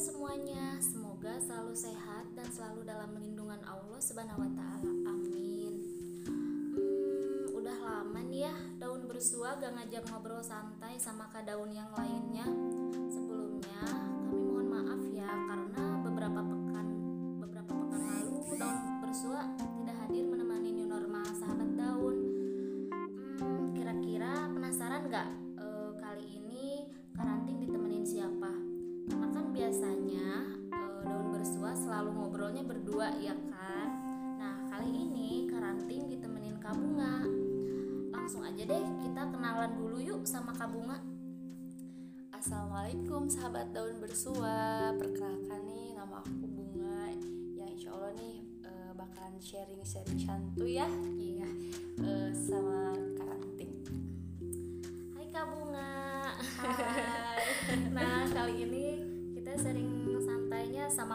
semuanya? Semoga selalu sehat dan selalu dalam lindungan Allah Subhanahu wa taala. Amin. Hmm, udah lama nih ya daun bersua gak ngajak ngobrol santai sama kak daun yang lainnya. Berdua ya kan. Nah kali ini karanting ditemenin Kak Bunga. Langsung aja deh kita kenalan dulu yuk sama Kak Bunga. Assalamualaikum sahabat daun bersua Perkenalkan nih nama aku Bunga Yang insya Allah nih eh, bakalan sharing-sharing santuy ya Iya. eh,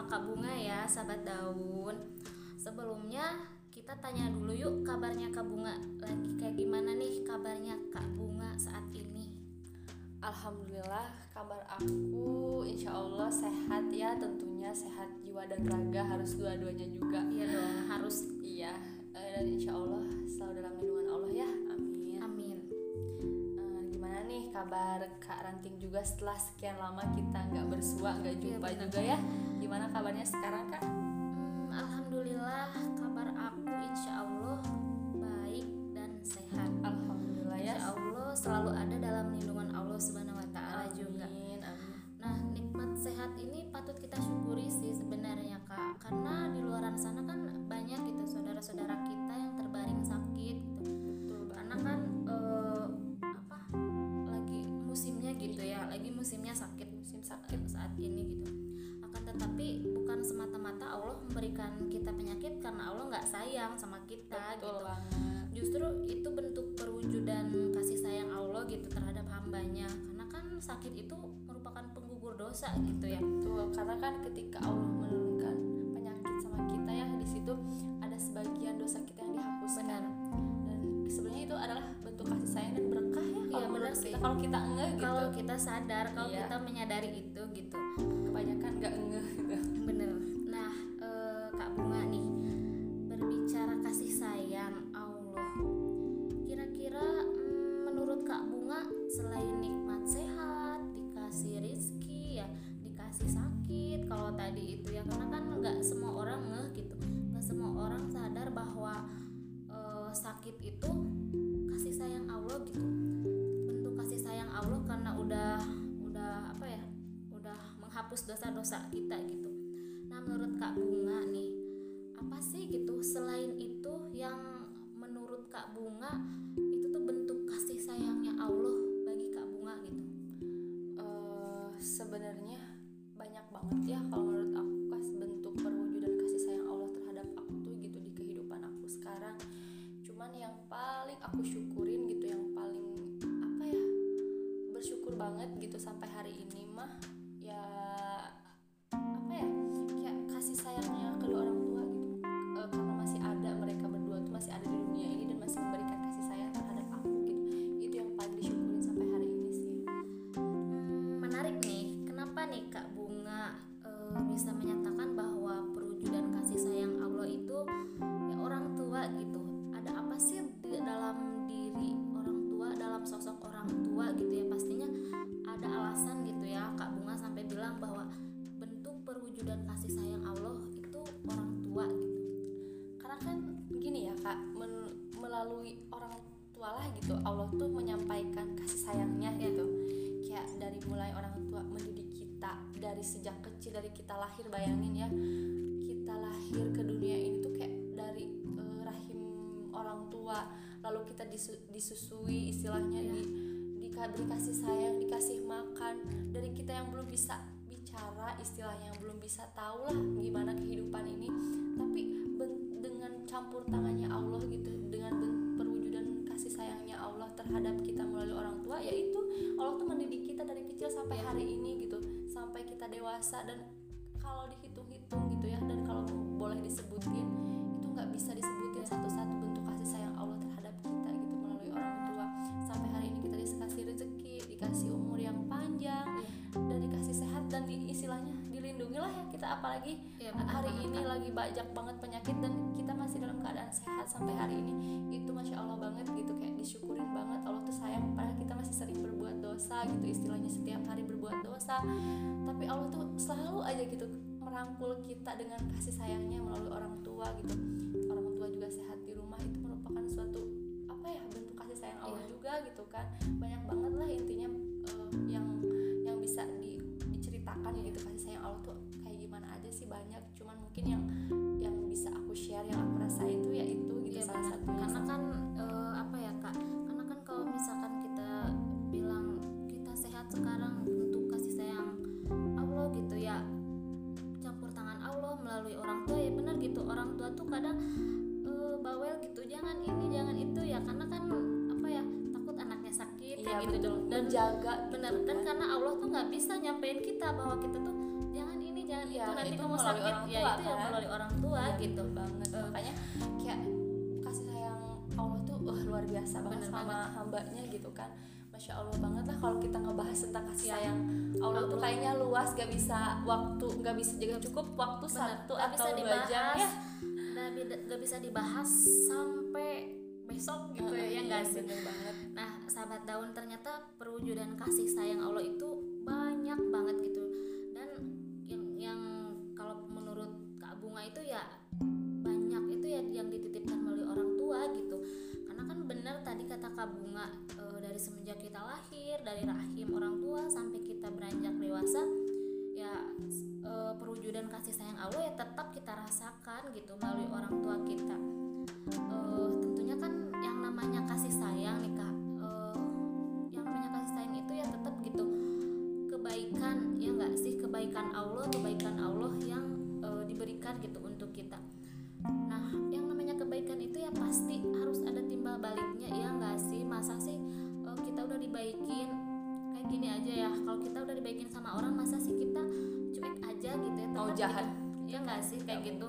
Kak Bunga ya sahabat daun. Sebelumnya kita tanya dulu yuk kabarnya Kak Bunga lagi kayak gimana nih kabarnya Kak Bunga saat ini? Alhamdulillah kabar aku insya Allah sehat ya Tentunya sehat jiwa dan raga harus dua-duanya juga Iya dong harus Iya eh, dan insya Allah selalu dalam lindungan kabar Kak Ranting juga setelah sekian lama kita nggak bersua nggak jumpa benar. juga ya Gimana kabarnya sekarang Kak? Hmm, Alhamdulillah kabar aku insya Allah baik dan sehat. Alhamdulillah ya. Insya Allah selalu ada dalam lindungan Allah Subhanahu Wa Taala juga. Nah, nikmat sehat ini patut kita syukuri sih sebenarnya Kak. Karena di luaran sana kan banyak gitu saudara-saudara kita kita penyakit karena Allah nggak sayang sama kita Betul gitu banget. justru itu bentuk perwujudan kasih sayang Allah gitu terhadap hambanya karena kan sakit itu merupakan penggugur dosa gitu ya Betul, karena kan ketika Allah menurunkan penyakit sama kita ya di situ ada sebagian dosa kita yang dihapuskan. Benar. Dan sebenarnya itu adalah bentuk kasih sayang dan berkah ya. Iya, kalau benar sih. kita. Kalau kita enggak gitu, kalau kita sadar kalau Iya. kita menyadari itu gitu kebanyakan enggak enggak tadi itu ya karena kan nggak semua orang ngeh gitu. Nggak semua orang sadar bahwa eh, sakit itu kasih sayang Allah gitu. Bentuk kasih sayang Allah karena udah udah apa ya udah menghapus dosa-dosa kita gitu. Nah menurut kak bunga nih apa sih gitu selain itu yang menurut kak bunga itu tuh bentuk kasih sayangnya Allah bagi kak bunga gitu? Eh, sebenarnya banyak banget ya kalau dari sejak kecil dari kita lahir bayangin ya. Kita lahir ke dunia ini tuh kayak dari eh, rahim orang tua. Lalu kita disu- disusui istilahnya Iya. di diberi kasih sayang dikasih makan. Dari kita yang belum bisa bicara istilahnya yang belum bisa tahu lah gimana kehidupan ini. Tapi dengan campur tangannya Allah gitu dengan perwujudan kasih sayangnya Allah terhadap kita melalui orang tua yaitu Allah tuh mendidik kita dari kecil sampai hari ini gitu sampai kita dewasa dan kalau dihitung-hitung gitu ya dan kalau boleh disebutin itu nggak bisa disebutin satu-satu bentuk kasih sayang Allah terhadap kita gitu melalui orang tua. Sampai hari ini kita dikasih rezeki dikasih umur yang panjang dan dikasih sehat dan di, istilahnya kita. Apalagi benar hari ini lagi banyak banget penyakit dan kita masih dalam keadaan sehat sampai hari ini. Itu masya allah banget gitu kayak disyukurin banget Allah tuh sayang padahal kita masih sering berbuat dosa gitu istilahnya setiap hari dosa tapi Allah tuh selalu aja gitu merangkul kita dengan kasih sayangnya melalui orang tua gitu. Orang tua juga sehat di rumah itu merupakan suatu apa ya bentuk kasih sayang Allah Iya. juga gitu kan. Banyak banget lah intinya eh, yang yang bisa di, diceritakan gitu kasih sayang Allah tuh kayak gimana aja sih banyak. Cuman mungkin yang gitu betul. dan menjaga benar kan. karena Allah tuh nggak bisa nyampein kita bahwa kita tuh jangan ini jangan Iya, itu nanti itu kamu sakit orang ya tua, itu ya kan? melalui orang tua Iya, gitu banget Eh. makanya kayak kasih sayang Allah tuh wah luar biasa banget Bener sama hambanya gitu kan Masya Allah banget lah kalau kita ngebahas tentang kasih sayang Allah tuh kayaknya luas gak bisa waktu gak bisa juga cukup waktu Bener, satu atau bisa dua dibahas jam ya bida- nggak bisa dibahas sampai besok gitu ya, ya Iya, nggak sih? bener banget. Nah sahabat daun ternyata perwujudan kasih sayang Allah itu banyak banget gitu. Dan yang yang kalau menurut Kak Bunga itu ya banyak itu ya yang dititipkan melalui orang tua gitu. Karena kan benar tadi kata Kak Bunga eh, dari semenjak kita lahir dari rahim orang tua sampai kita beranjak dewasa ya eh, perwujudan kasih sayang Allah ya tetap kita rasakan gitu melalui orang tua kita. Eh, kebaikan Allah kebaikan Allah yang eh, diberikan gitu untuk kita nah yang namanya kebaikan itu ya pasti harus ada timbal baliknya ya nggak sih masa sih eh, kita udah dibaikin kayak gini aja ya kalau kita udah dibaikin sama orang masa sih kita cuek aja gitu ya Mau jahat. gitu. ya nggak sih kayak gitu.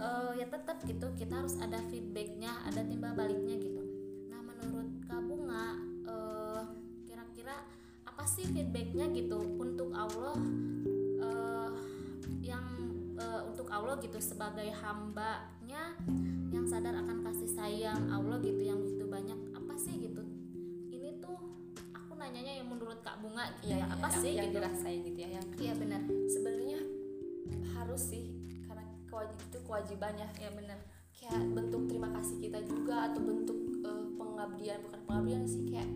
Eh, ya tetap gitu kita harus ada feedbacknya ada timbal baliknya gitu nah menurut Kak Bunga eh, kira-kira apa sih feedbacknya gitu untuk Allah Allah gitu sebagai hambanya yang sadar akan kasih sayang Allah gitu yang begitu banyak apa sih gitu. Ini tuh aku nanyanya yang menurut Kak Bunga gitu Iya, ya, iya, apa yang- sih yang gitu. dirasain gitu ya yang iya benar. sebenarnya harus sih karena kewajib itu kewajiban ya benar. Kayak bentuk terima kasih kita juga atau bentuk eh, pengabdian bukan pengabdian sih kayak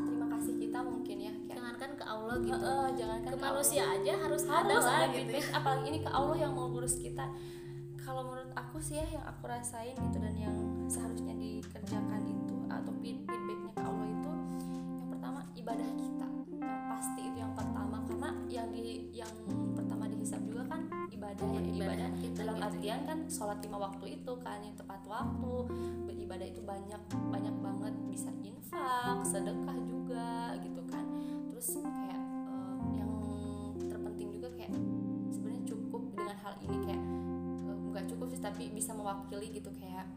terima kasih kita mungkin ya. Kayak jangankan ke Allah gitu. Heeh, jangan kan ke manusia aja harus, ada harus lah gitu. feedback apalagi ini ke Allah yang mau ngurus kita. Kalau menurut aku sih ya yang aku rasain gitu dan yang seharusnya dikerjakan itu atau feed- feedbacknya ke Allah itu yang pertama ibadah kita. Yang pasti itu yang pertama karena yang di yang pertama dihisap juga kan ibadah ya. Ibadah ibadah kita dalam gitu. artian kan sholat lima waktu itu kan yang tepat waktu. Beribadah itu banyak banyak banget. Bisa infak sedekah bisa mewakili gitu kayak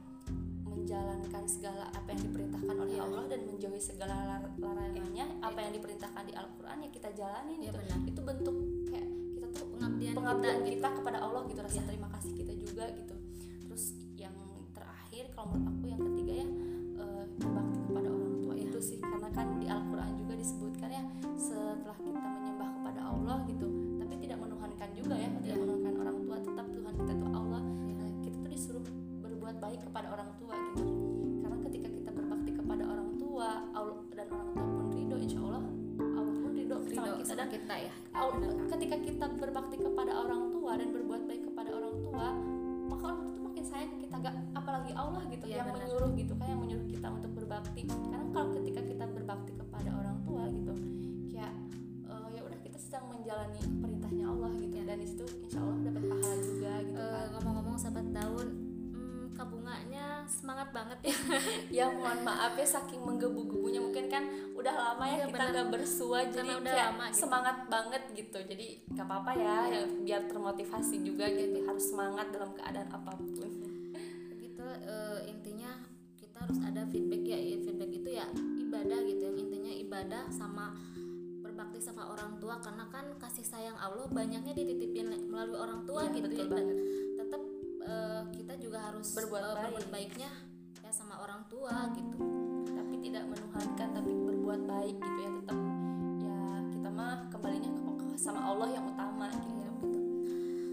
menjalankan segala apa yang diperintahkan oleh Iya. Allah dan menjauhi segala lar- larangannya apa yang diperintahkan di Al-Qur'an ya kita jalanin Iya, gitu benar. itu bentuk kayak kita tuh pengabdian, pengabdian kita, kita, kepada Allah gitu rasa Iya. terima kasih kita juga gitu terus yang terakhir kalau menurut aku yang ketiga ya eh, berbakti kepada orang tua Iya. itu sih karena kan di Al-Quran juga disebutkan ya setelah kita menyembah kepada Allah gitu berbuat baik kepada orang tua gitu. Karena ketika kita berbakti kepada orang tua Allah dan orang tua pun ridho insya Allah Allah pun ridho sama kita. sama dan kita ya. Al- ketika kita berbakti kepada orang tua dan berbuat baik kepada orang tua maka orang tua tuh makin sayang kita. Gak apalagi Allah gitu Iya, yang benar. menyuruh gitu kan yang menyuruh kita untuk berbakti. Karena kalau ketika kita berbakti kepada orang tua gitu kayak eh, ya udah kita sedang menjalani perintahnya Allah gitu. Iya. dan itu semangat banget ya. Ya mohon maaf ya saking menggebu-gebunya. Mungkin kan udah lama ya Iya, kita nggak bersua jadi udah kayak lama gitu. semangat banget gitu. Jadi nggak apa-apa ya, Iya. ya biar termotivasi juga gitu. harus semangat dalam keadaan apa pun. Gitu eh, intinya kita harus ada feedback ya. Ya, feedback itu ya ibadah gitu yang intinya ibadah sama berbakti sama orang tua. Karena kan kasih sayang Allah banyaknya dititipin melalui orang tua Iya, gitu betul ya banget. tetap eh, kita juga harus Berbuat berbuat baik. baiknya ya sama orang tua gitu tapi tidak menuhankan tapi berbuat baik gitu ya tetap ya kita mah kembalinya ke, ke- sama Allah yang utama gitu gitu.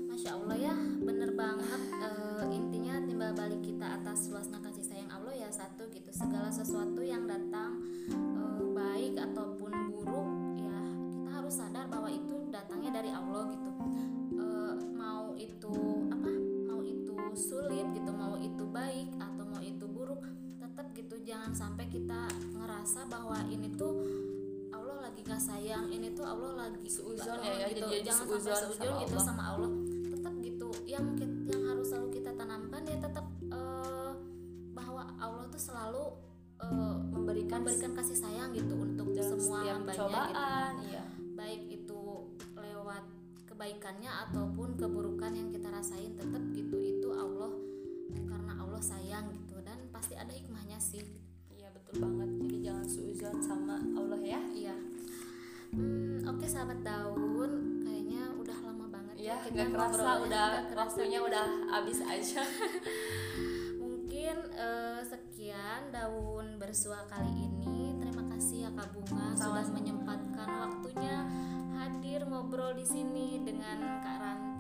Masya Allah ya, bener banget. Eh, intinya timbal balik kita atas luasnya kasih sayang Allah ya satu gitu. Segala sesuatu yang datang eh, baik ataupun buruk ya kita harus sadar bahwa itu datangnya dari Allah gitu. Eh, mau itu jangan sampai kita ngerasa bahwa ini tuh Allah lagi gak sayang ini tuh Allah lagi Seuzon Oh, ya, ya, gitu. jadi jangan sampai seuzon gitu Allah. sama Allah. Tetap gitu. Yang yang harus selalu kita tanamkan ya tetap eh, bahwa Allah tuh selalu eh, memberikan memberikan kasih sayang gitu untuk dalam semua setiap hambanya cobaan gitu iya. Baik itu lewat kebaikannya ataupun keburukan yang kita rasain tetap gitu. Itu Allah karena Allah sayang gitu. Dan pasti ada hikmahnya sahabat daun, kayaknya udah lama banget ya kita nggak kerasa udah kerasa. waktunya udah habis aja Mungkin eh, sekian daun bersua kali ini. Terima kasih ya Kak Bunga sudah menyempatkan waktunya hadir ngobrol di sini dengan Kak gitu.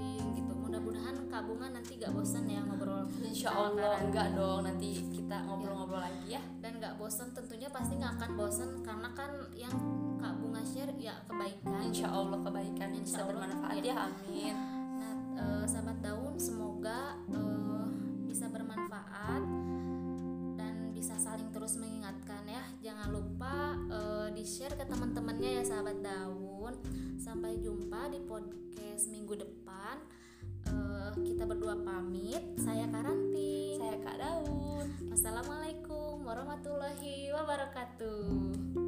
Bunga nanti gak bosan ya ngobrol. Insya Allah enggak dong nanti kita ngobrol-ngobrol lagi ya dan gak bosan tentunya pasti nggak akan bosan karena kan yang Kak Bunga share ya kebaikan Insya Allah kebaikan yang bisa bermanfaat iya. ya amin Nah, eh, sahabat daun, semoga eh, bisa bermanfaat dan bisa saling terus mengingatkan ya. Jangan lupa eh, di-share ke teman-temannya ya sahabat daun. Sampai jumpa di podcast minggu depan. Kita berdua pamit. Saya Karanti. saya Kak Daun Wassalamualaikum warahmatullahi wabarakatuh.